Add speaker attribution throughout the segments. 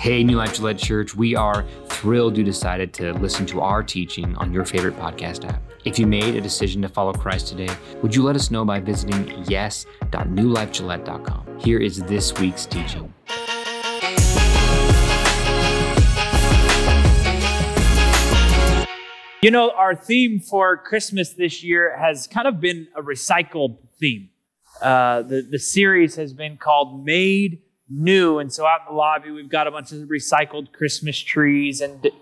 Speaker 1: Hey, New Life Gillette Church, we are thrilled you decided to listen to our teaching on your favorite podcast app. If you made a decision to follow Christ today, would you let us know by visiting yes.newlifegillette.com? Here is this week's teaching.
Speaker 2: You know, our theme for Christmas this year has kind of been a recycled theme. Uh, the, the series has been called Made New. And so out in the lobby, we've got a bunch of recycled Christmas trees and de-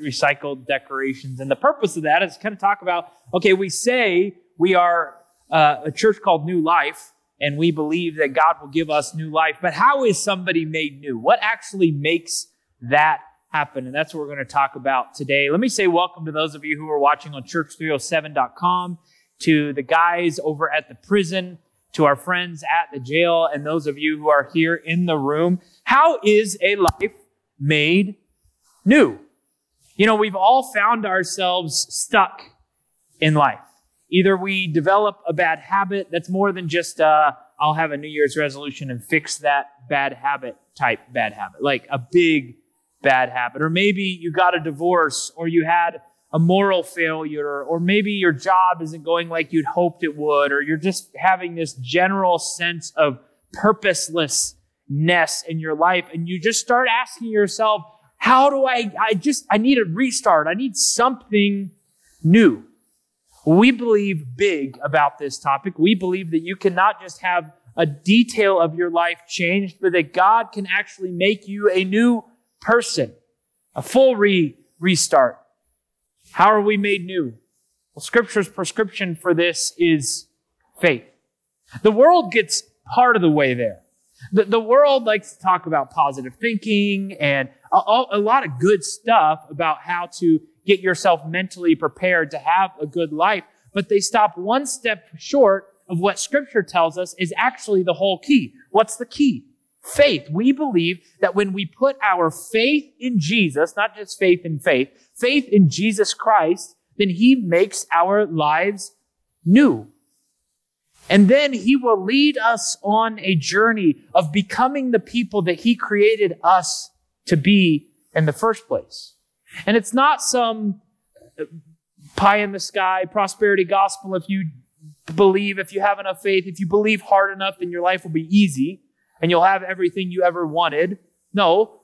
Speaker 2: recycled decorations. And the purpose of that is kind of talk about okay, we say we are uh, a church called New Life, and we believe that God will give us new life. But how is somebody made new? What actually makes that happen. And that's what we're going to talk about today. Let me say welcome to those of you who are watching on church307.com, to the guys over at the prison, to our friends at the jail, and those of you who are here in the room. How is a life made new? You know, we've all found ourselves stuck in life. Either we develop a bad habit that's more than just, uh, I'll have a New Year's resolution and fix that bad habit type bad habit, like a big bad habit. Or maybe you got a divorce or you had a moral failure, or maybe your job isn't going like you'd hoped it would, or you're just having this general sense of purposelessness in your life. And you just start asking yourself, how do I, I just, I need a restart. I need something new. We believe big about this topic. We believe that you cannot just have a detail of your life changed, but that God can actually make you a new person, a full re- restart. How are we made new? Well, Scripture's prescription for this is faith. The world gets part of the way there. The, the world likes to talk about positive thinking and a, a lot of good stuff about how to get yourself mentally prepared to have a good life, but they stop one step short of what Scripture tells us is actually the whole key. What's the key? Faith. We believe that when we put our faith in Jesus, not just faith in faith, faith in Jesus Christ, then he makes our lives new. And then he will lead us on a journey of becoming the people that he created us to be in the first place. And it's not some uh, pie in the sky prosperity gospel. If you believe, if you have enough faith, if you believe hard enough, then your life will be easy and you'll have everything you ever wanted. No,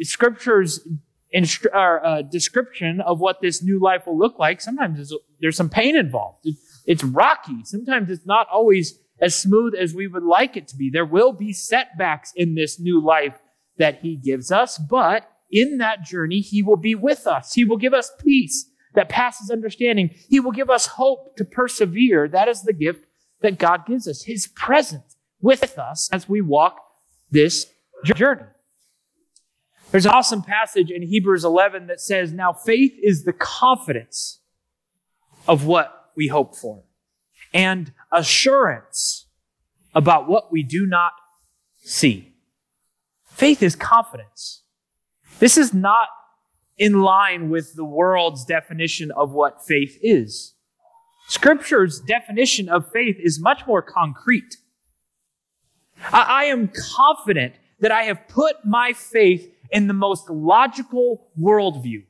Speaker 2: Scripture's instru- or, uh, description of what this new life will look like, sometimes there's, there's some pain involved. It's rocky. Sometimes it's not always as smooth as we would like it to be. There will be setbacks in this new life that He gives us, but in that journey, He will be with us. He will give us peace that passes understanding. He will give us hope to persevere. That is the gift that God gives us, His presence with us as we walk this journey. There's an awesome passage in Hebrews 11 that says, Now faith is the confidence of what we hope for and assurance about what we do not see. Faith is confidence. This is not in line with the world's definition of what faith is. Scripture's definition of faith is much more concrete. I, I am confident that I have put my faith in the most logical worldview.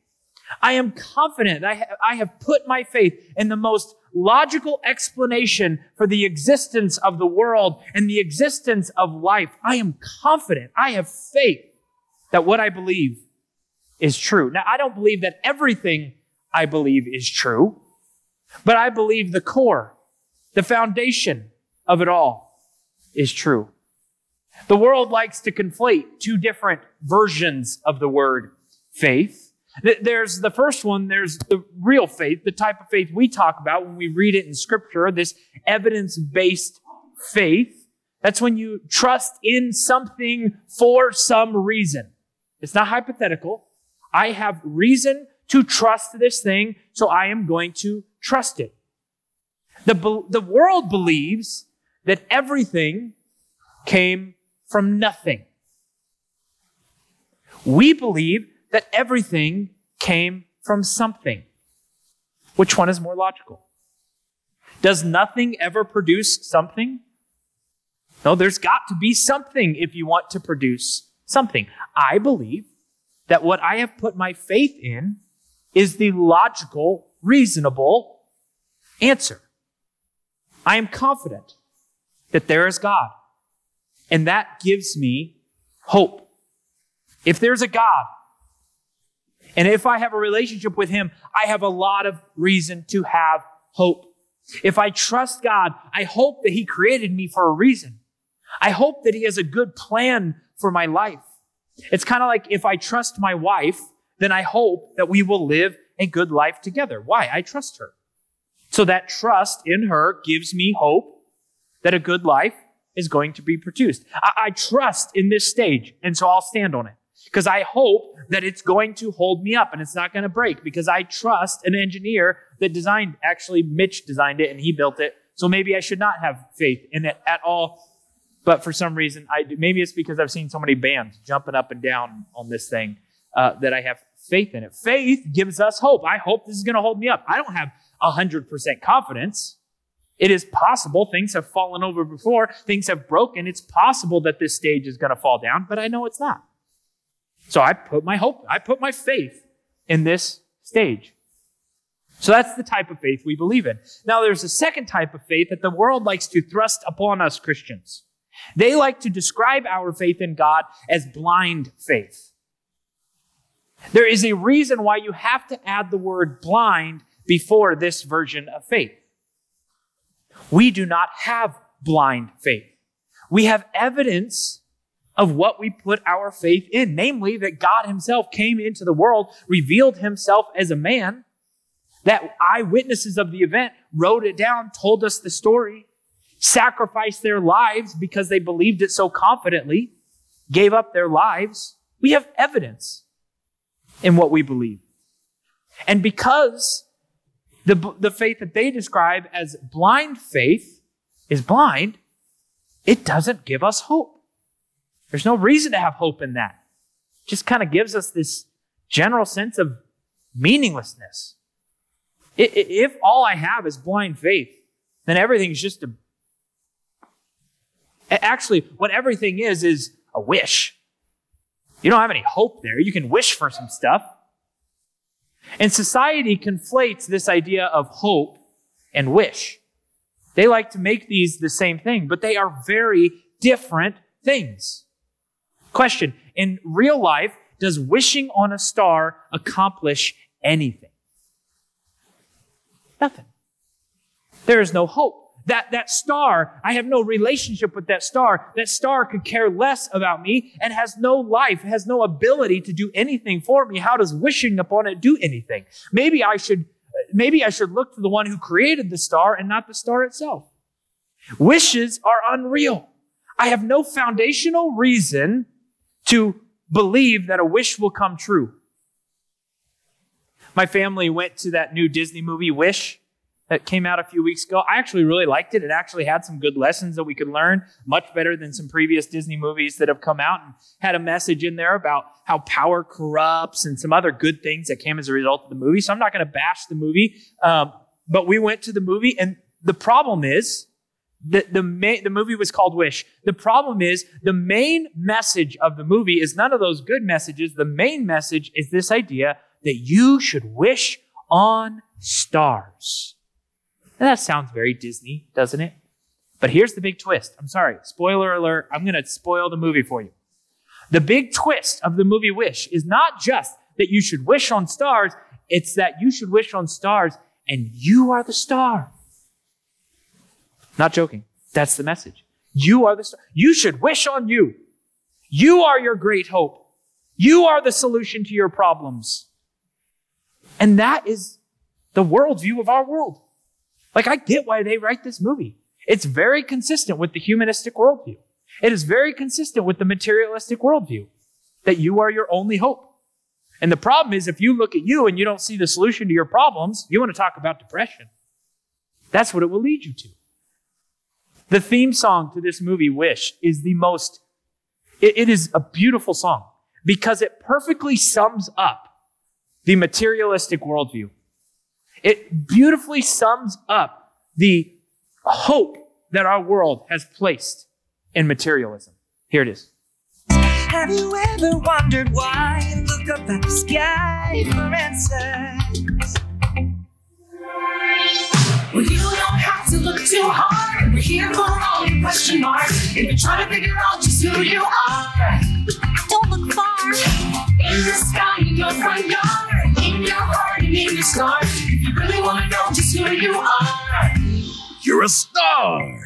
Speaker 2: I am confident that I, ha- I have put my faith in the most logical explanation for the existence of the world and the existence of life. I am confident. I have faith that what I believe is true. Now, I don't believe that everything I believe is true, but I believe the core, the foundation of it all is true. The world likes to conflate two different versions of the word faith. There's the first one, there's the real faith, the type of faith we talk about when we read it in scripture, this evidence based faith. That's when you trust in something for some reason. It's not hypothetical. I have reason to trust this thing, so I am going to trust it. The, the world believes that everything came from nothing. We believe that everything came from something. Which one is more logical? Does nothing ever produce something? No, there's got to be something if you want to produce something. I believe that what I have put my faith in is the logical, reasonable answer. I am confident that there is God, and that gives me hope. If there's a God, and if I have a relationship with Him, I have a lot of reason to have hope. If I trust God, I hope that He created me for a reason. I hope that He has a good plan for my life. It's kind of like if I trust my wife, then I hope that we will live a good life together. Why? I trust her. So that trust in her gives me hope that a good life is going to be produced. I, I trust in this stage, and so I'll stand on it because I hope that it's going to hold me up and it's not going to break because I trust an engineer that designed, actually, Mitch designed it and he built it. So maybe I should not have faith in it at all. But for some reason, I maybe it's because I've seen so many bands jumping up and down on this thing uh, that I have faith in it. Faith gives us hope. I hope this is going to hold me up. I don't have 100% confidence. It is possible. Things have fallen over before, things have broken. It's possible that this stage is going to fall down, but I know it's not. So I put my hope, I put my faith in this stage. So that's the type of faith we believe in. Now, there's a second type of faith that the world likes to thrust upon us Christians. They like to describe our faith in God as blind faith. There is a reason why you have to add the word blind before this version of faith. We do not have blind faith. We have evidence of what we put our faith in, namely that God Himself came into the world, revealed Himself as a man, that eyewitnesses of the event wrote it down, told us the story, sacrificed their lives because they believed it so confidently, gave up their lives. We have evidence in what we believe. And because the, the faith that they describe as blind faith is blind, it doesn't give us hope. There's no reason to have hope in that. It just kind of gives us this general sense of meaninglessness. If all I have is blind faith, then everything's just a. Actually, what everything is, is a wish. You don't have any hope there. You can wish for some stuff. And society conflates this idea of hope and wish. They like to make these the same thing, but they are very different things. Question In real life, does wishing on a star accomplish anything? Nothing. There is no hope. That, that star, I have no relationship with that star. That star could care less about me and has no life, has no ability to do anything for me. How does wishing upon it do anything? Maybe I should, maybe I should look to the one who created the star and not the star itself. Wishes are unreal. I have no foundational reason to believe that a wish will come true. My family went to that new Disney movie, Wish that came out a few weeks ago. I actually really liked it. It actually had some good lessons that we could learn, much better than some previous Disney movies that have come out and had a message in there about how power corrupts and some other good things that came as a result of the movie. So I'm not going to bash the movie. Um, but we went to the movie and the problem is the, the, ma- the movie was called Wish. The problem is the main message of the movie is none of those good messages. The main message is this idea that you should wish on stars. That sounds very Disney, doesn't it? But here's the big twist. I'm sorry, spoiler alert. I'm going to spoil the movie for you. The big twist of the movie Wish is not just that you should wish on stars, it's that you should wish on stars and you are the star. Not joking. That's the message. You are the star. You should wish on you. You are your great hope. You are the solution to your problems. And that is the worldview of our world. Like, I get why they write this movie. It's very consistent with the humanistic worldview. It is very consistent with the materialistic worldview that you are your only hope. And the problem is, if you look at you and you don't see the solution to your problems, you want to talk about depression. That's what it will lead you to. The theme song to this movie, Wish, is the most, it, it is a beautiful song because it perfectly sums up the materialistic worldview. It beautifully sums up the hope that our world has placed in materialism. Here it is.
Speaker 3: Have you ever wondered why and looked up at the sky for answers?
Speaker 4: Well, you don't have to look too hard. We're here for all your question marks. If you're trying to figure out just who you are,
Speaker 5: Don't look far.
Speaker 4: in the sky, in your front yard, in your heart, and in your scars. If you really want to know just who you are,
Speaker 6: You're a star.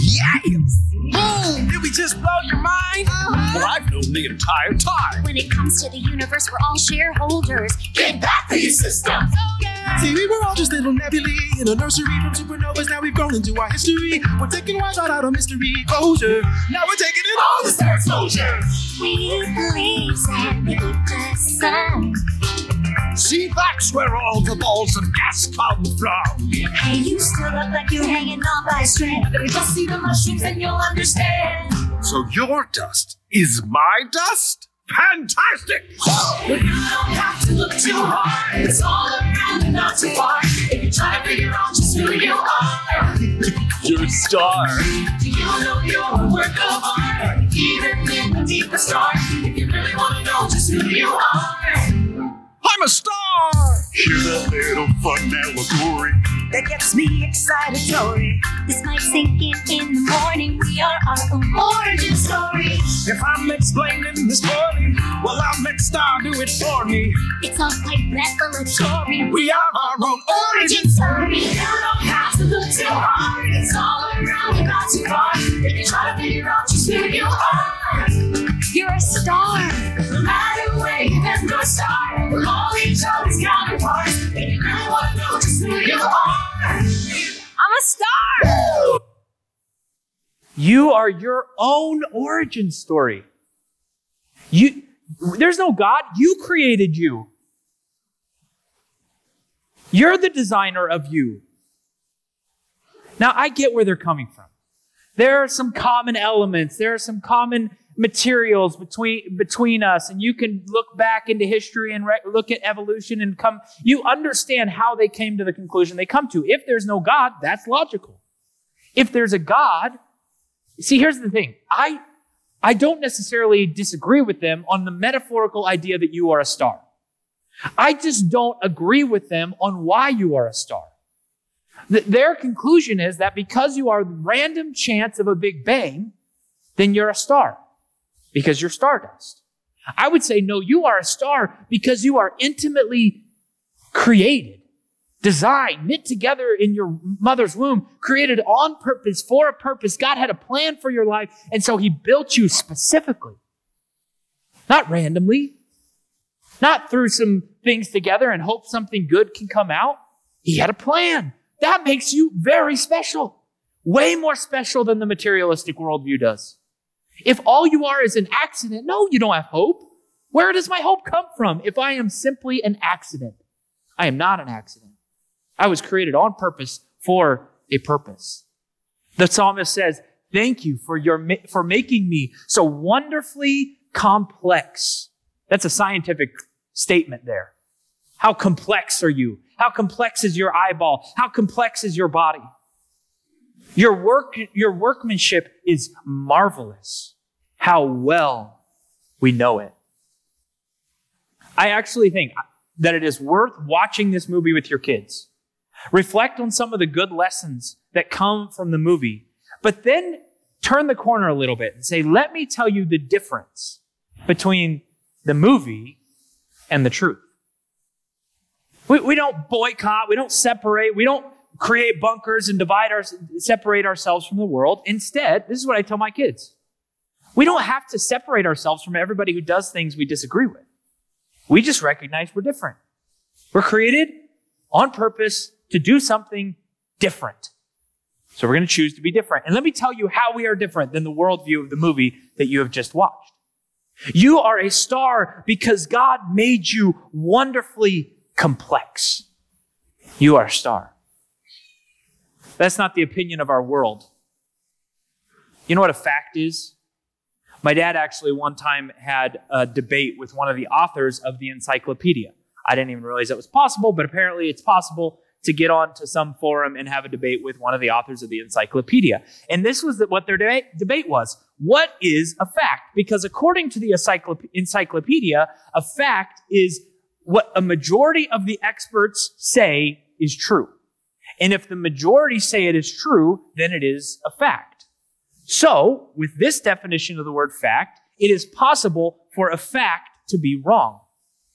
Speaker 6: Yes. Boom! Did we just blow your mind? Uh-huh. Well, I've known the entire time.
Speaker 5: When it comes to the universe, we're all shareholders.
Speaker 4: get back to your system.
Speaker 6: See, we were all just little nebulae in a nursery from supernovas. Now we've grown into our history. We're taking one shot out of mystery closure. Now we're taking it
Speaker 4: All to star exposure.
Speaker 5: We believe beneath the sun.
Speaker 6: See, that's where all the balls of gas come from.
Speaker 5: Hey, you still look like you're hanging on by a.
Speaker 4: If you just see the mushrooms, then you'll understand.
Speaker 6: So your dust is my dust? Fantastic!
Speaker 4: But you don't have to look too hard. It's all around and not too far. If you try to figure out just who you are,
Speaker 6: You're a star.
Speaker 4: do you know you're a work of art? Even in the deepest dark, if you really want to know just who you are.
Speaker 6: I'm a star! Here's a little fun allegory.
Speaker 3: That gets me excitatory.
Speaker 5: This might sink in in the morning. We are our own origin story.
Speaker 6: If I'm explaining this poorly, well, I'll let Star do it for me.
Speaker 5: It's all quite revelatory.
Speaker 6: We are our own origin.
Speaker 5: Origin story.
Speaker 4: You don't have to look too hard. It's all around and not too far. If you try to figure out just who you are,
Speaker 5: You're a star.
Speaker 4: no matter where you have your star, we're all each other's counterparts. You really want to know just who you are,
Speaker 5: I'm a star.
Speaker 2: You are your own origin story. You, there's no God. You created you. You're the designer of you. Now, I get where they're coming from. There are some common elements. There are some common materials between between us, and you can look back into history and re- look at evolution and come. You understand how they came to the conclusion they come to. If there's no God, that's logical. If there's a God, see, here's the thing. I I don't necessarily disagree with them on the metaphorical idea that you are a star. I just don't agree with them on why you are a star. Th- their conclusion is that because you are random chance of a big bang, then you're a star because you're stardust. I would say, no, you are a star because you are intimately created, designed, knit together in your mother's womb, created on purpose for a purpose. God had a plan for your life, and so He built you specifically, not randomly, not through some things together and hope something good can come out. He had a plan. That makes you very special, way more special than the materialistic worldview does. If all you are is an accident, no, you don't have hope. Where does my hope come from if I am simply an accident? I am not an accident. I was created on purpose for a purpose. The psalmist says, Thank you for your, for making me so wonderfully complex. That's a scientific statement there. How complex are you? How complex is your eyeball? How complex is your body? Your work, your workmanship is marvelous. How well we know it. I actually think that it is worth watching this movie with your kids. Reflect on some of the good lessons that come from the movie, but then turn the corner a little bit and say, let me tell you the difference between the movie and the truth. We, we don't boycott, we don't separate, we don't create bunkers and divide our, separate ourselves from the world. Instead, this is what I tell my kids. We don't have to separate ourselves from everybody who does things we disagree with. We just recognize we're different. We're created on purpose to do something different. So we're going to choose to be different. And let me tell you how we are different than the worldview of the movie that you have just watched. You are a star because God made you wonderfully complex. You are a star. That's not the opinion of our world. You know what a fact is? My dad actually one time had a debate with one of the authors of the encyclopedia. I didn't even realize that was possible, but apparently it's possible to get onto some forum and have a debate with one of the authors of the encyclopedia. And this was what their debate, debate was. What is a fact? Because according to the encyclop- encyclopedia, a fact is what a majority of the experts say is true. And if the majority say it is true, then it is a fact. So, with this definition of the word fact, it is possible for a fact to be wrong.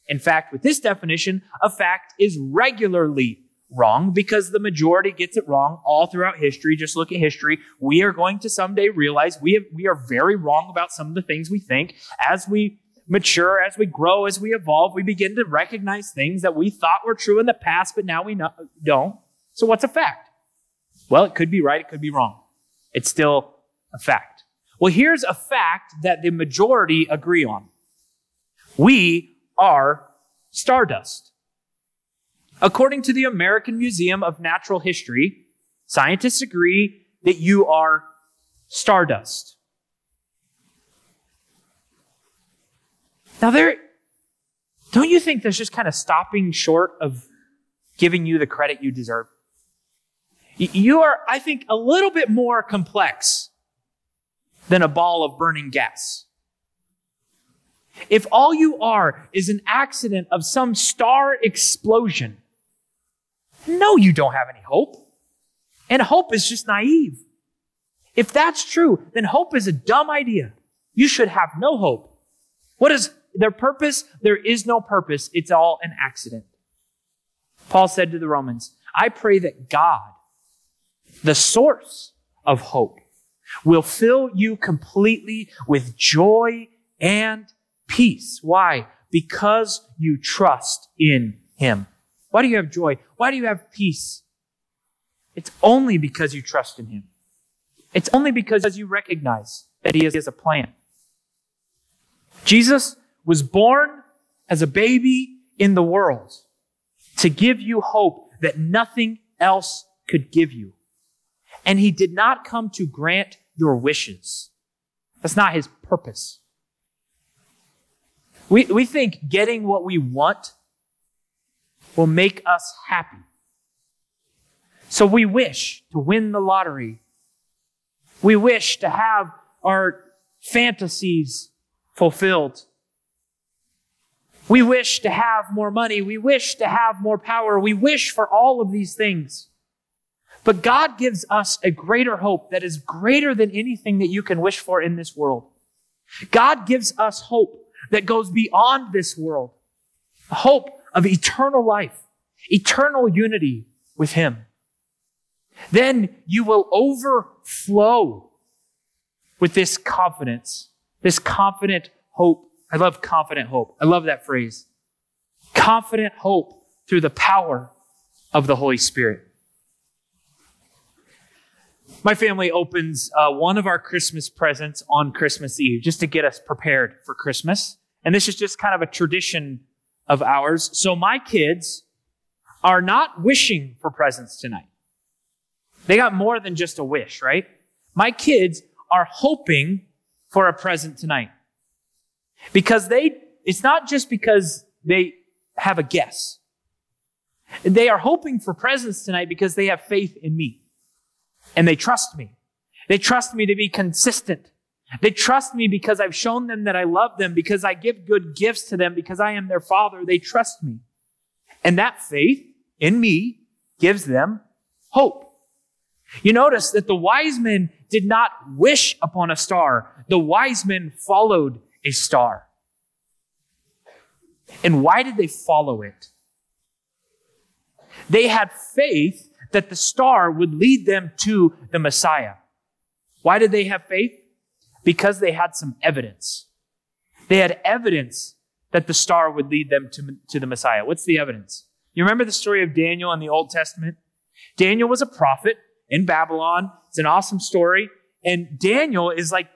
Speaker 2: In fact, with this definition, a fact is regularly wrong because the majority gets it wrong all throughout history. Just look at history. We are going to someday realize we have, we are very wrong about some of the things we think. As we mature, as we grow, as we evolve, we begin to recognize things that we thought were true in the past, but now we no- don't. So what's a fact? Well, it could be right, it could be wrong. It's still a fact. Well, here's a fact that the majority agree on. We are stardust. According to the American Museum of Natural History, scientists agree that you are stardust. Now, there, don't you think that's just kind of stopping short of giving you the credit you deserve? You are, I think, a little bit more complex than a ball of burning gas. If all you are is an accident of some star explosion, no, you don't have any hope. And hope is just naive. If that's true, then hope is a dumb idea. You should have no hope. What is their purpose? There is no purpose. It's all an accident. Paul said to the Romans, I pray that God, the source of hope, will fill you completely with joy and peace. Why? Because you trust in Him. Why do you have joy? Why do you have peace? It's only because you trust in Him. It's only because you recognize that He has a plan. Jesus was born as a baby in the world to give you hope that nothing else could give you. And He did not come to grant your wishes. That's not His purpose. We, we think getting what we want will make us happy. So we wish to win the lottery. We wish to have our fantasies fulfilled. We wish to have more money. We wish to have more power. We wish for all of these things. But God gives us a greater hope that is greater than anything that you can wish for in this world. God gives us hope that goes beyond this world. Hope of eternal life, eternal unity with Him. Then you will overflow with this confidence, this confident hope. I love confident hope. I love that phrase. Confident hope through the power of the Holy Spirit. My family opens uh, one of our Christmas presents on Christmas Eve just to get us prepared for Christmas. And this is just kind of a tradition of ours. So my kids are not wishing for presents tonight. They got more than just a wish, right? My kids are hoping for a present tonight. Because they, it's not just because they have a guess. They are hoping for presents tonight because they have faith in me. And they trust me. They trust me to be consistent. They trust me because I've shown them that I love them, because I give good gifts to them, because I am their father. They trust me. And that faith in me gives them hope. You notice that the wise men did not wish upon a star. The wise men followed a star. And why did they follow it? They had faith that the star would lead them to the Messiah. Why did they have faith? Because they had some evidence. They had evidence that the star would lead them to, to the Messiah. What's the evidence? You remember the story of Daniel in the Old Testament? Daniel was a prophet in Babylon. It's an awesome story. And Daniel is like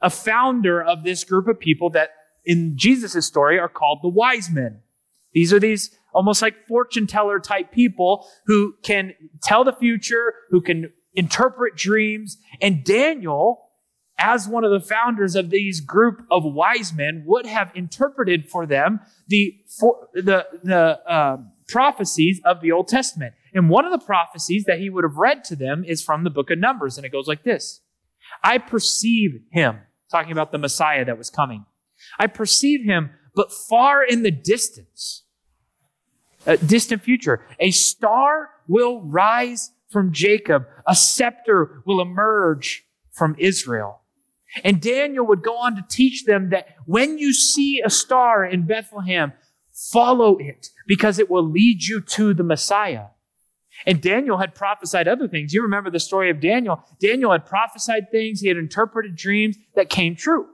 Speaker 2: a founder of this group of people that in Jesus' story are called the wise men. These are these almost like fortune teller type people who can tell the future, who can interpret dreams. And Daniel, as one of the founders of these group of wise men, would have interpreted for them the for, the the uh, prophecies of the Old Testament. And one of the prophecies that he would have read to them is from the book of Numbers. And it goes like this I perceive him, talking about the Messiah that was coming. I perceive him, but far in the distance, distant future. A star will rise from Jacob, a scepter will emerge from Israel. And Daniel would go on to teach them that when you see a star in Bethlehem, follow it because it will lead you to the Messiah. And Daniel had prophesied other things. You remember the story of Daniel. Daniel had prophesied things, he had interpreted dreams that came true.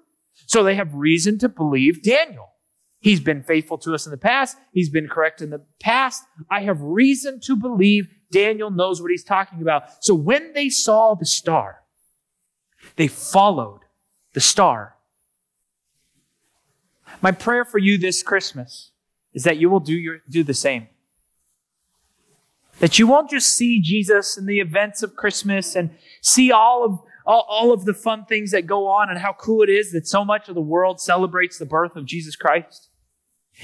Speaker 2: So they have reason to believe Daniel. He's been faithful to us in the past. He's been correct in the past. I have reason to believe Daniel knows what he's talking about. So when they saw the star, they followed the star. My prayer for you this Christmas is that you will do, your, do the same. That you won't just see Jesus in the events of Christmas and see all of, all, all of the fun things that go on and how cool it is that so much of the world celebrates the birth of Jesus Christ.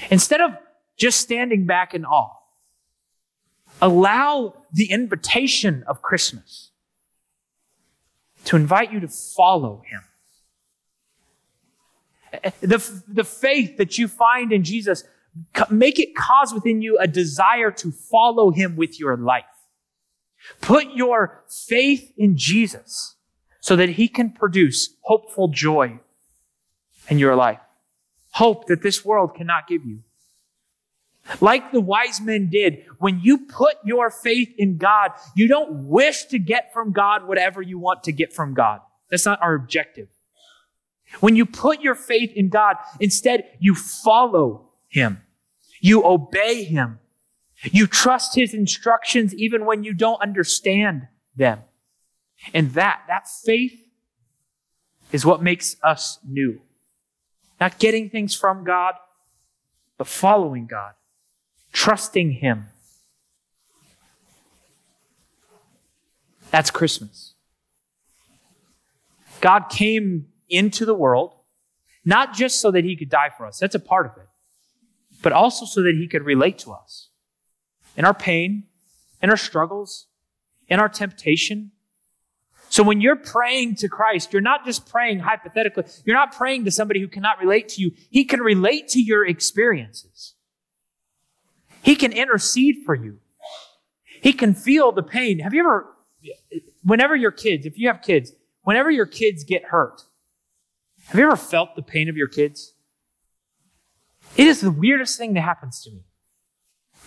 Speaker 2: Instead of just standing back in awe, allow the invitation of Christmas to invite you to follow him. The, the faith that you find in Jesus, make it cause within you a desire to follow him with your life. Put your faith in Jesus so that he can produce hopeful joy in your life. Hope that this world cannot give you. Like the wise men did, when you put your faith in God, you don't wish to get from God whatever you want to get from God. That's not our objective. When you put your faith in God, instead you follow Him. You obey Him. You trust His instructions even when you don't understand them. And that, that faith is what makes us new. Not getting things from God, but following God, trusting Him. That's Christmas. God came into the world, not just so that he could die for us, that's a part of it, but also so that he could relate to us in our pain, in our struggles, in our temptation. So when you're praying to Christ, you're not just praying hypothetically. You're not praying to somebody who cannot relate to you. He can relate to your experiences. He can intercede for you. He can feel the pain. Have you ever, whenever your kids, if you have kids, whenever your kids get hurt, have you ever felt the pain of your kids? It is the weirdest thing that happens to me.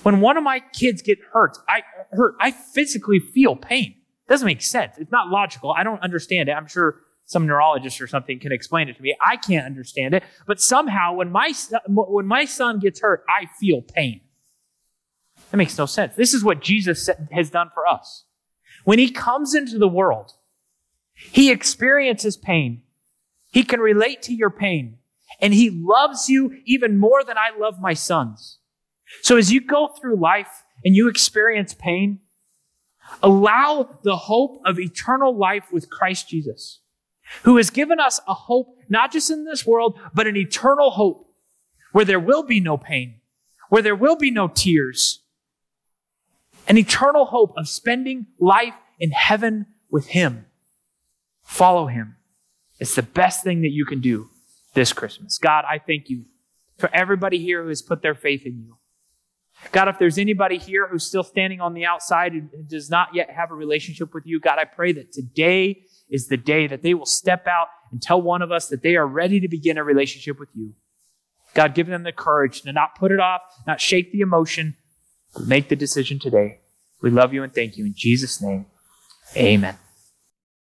Speaker 2: When one of my kids get hurt, I hurt, I physically feel pain. Doesn't make sense. It's not logical. I don't understand it. I'm sure some neurologist or something can explain it to me. I can't understand it. But somehow when my, when my son gets hurt, I feel pain. That makes no sense. This is what Jesus has done for us. When he comes into the world, he experiences pain. He can relate to your pain. And he loves you even more than I love my sons. So as you go through life and you experience pain, allow the hope of eternal life with Christ Jesus, who has given us a hope, not just in this world, but an eternal hope where there will be no pain, where there will be no tears, an eternal hope of spending life in heaven with him. Follow him. It's the best thing that you can do this Christmas. God, I thank you for everybody here who has put their faith in you. God, if there's anybody here who's still standing on the outside and does not yet have a relationship with you, God, I pray that today is the day that they will step out and tell one of us that they are ready to begin a relationship with you. God, give them the courage to not put it off, not shake the emotion, but make the decision today. We love you and thank you. In Jesus' name, amen.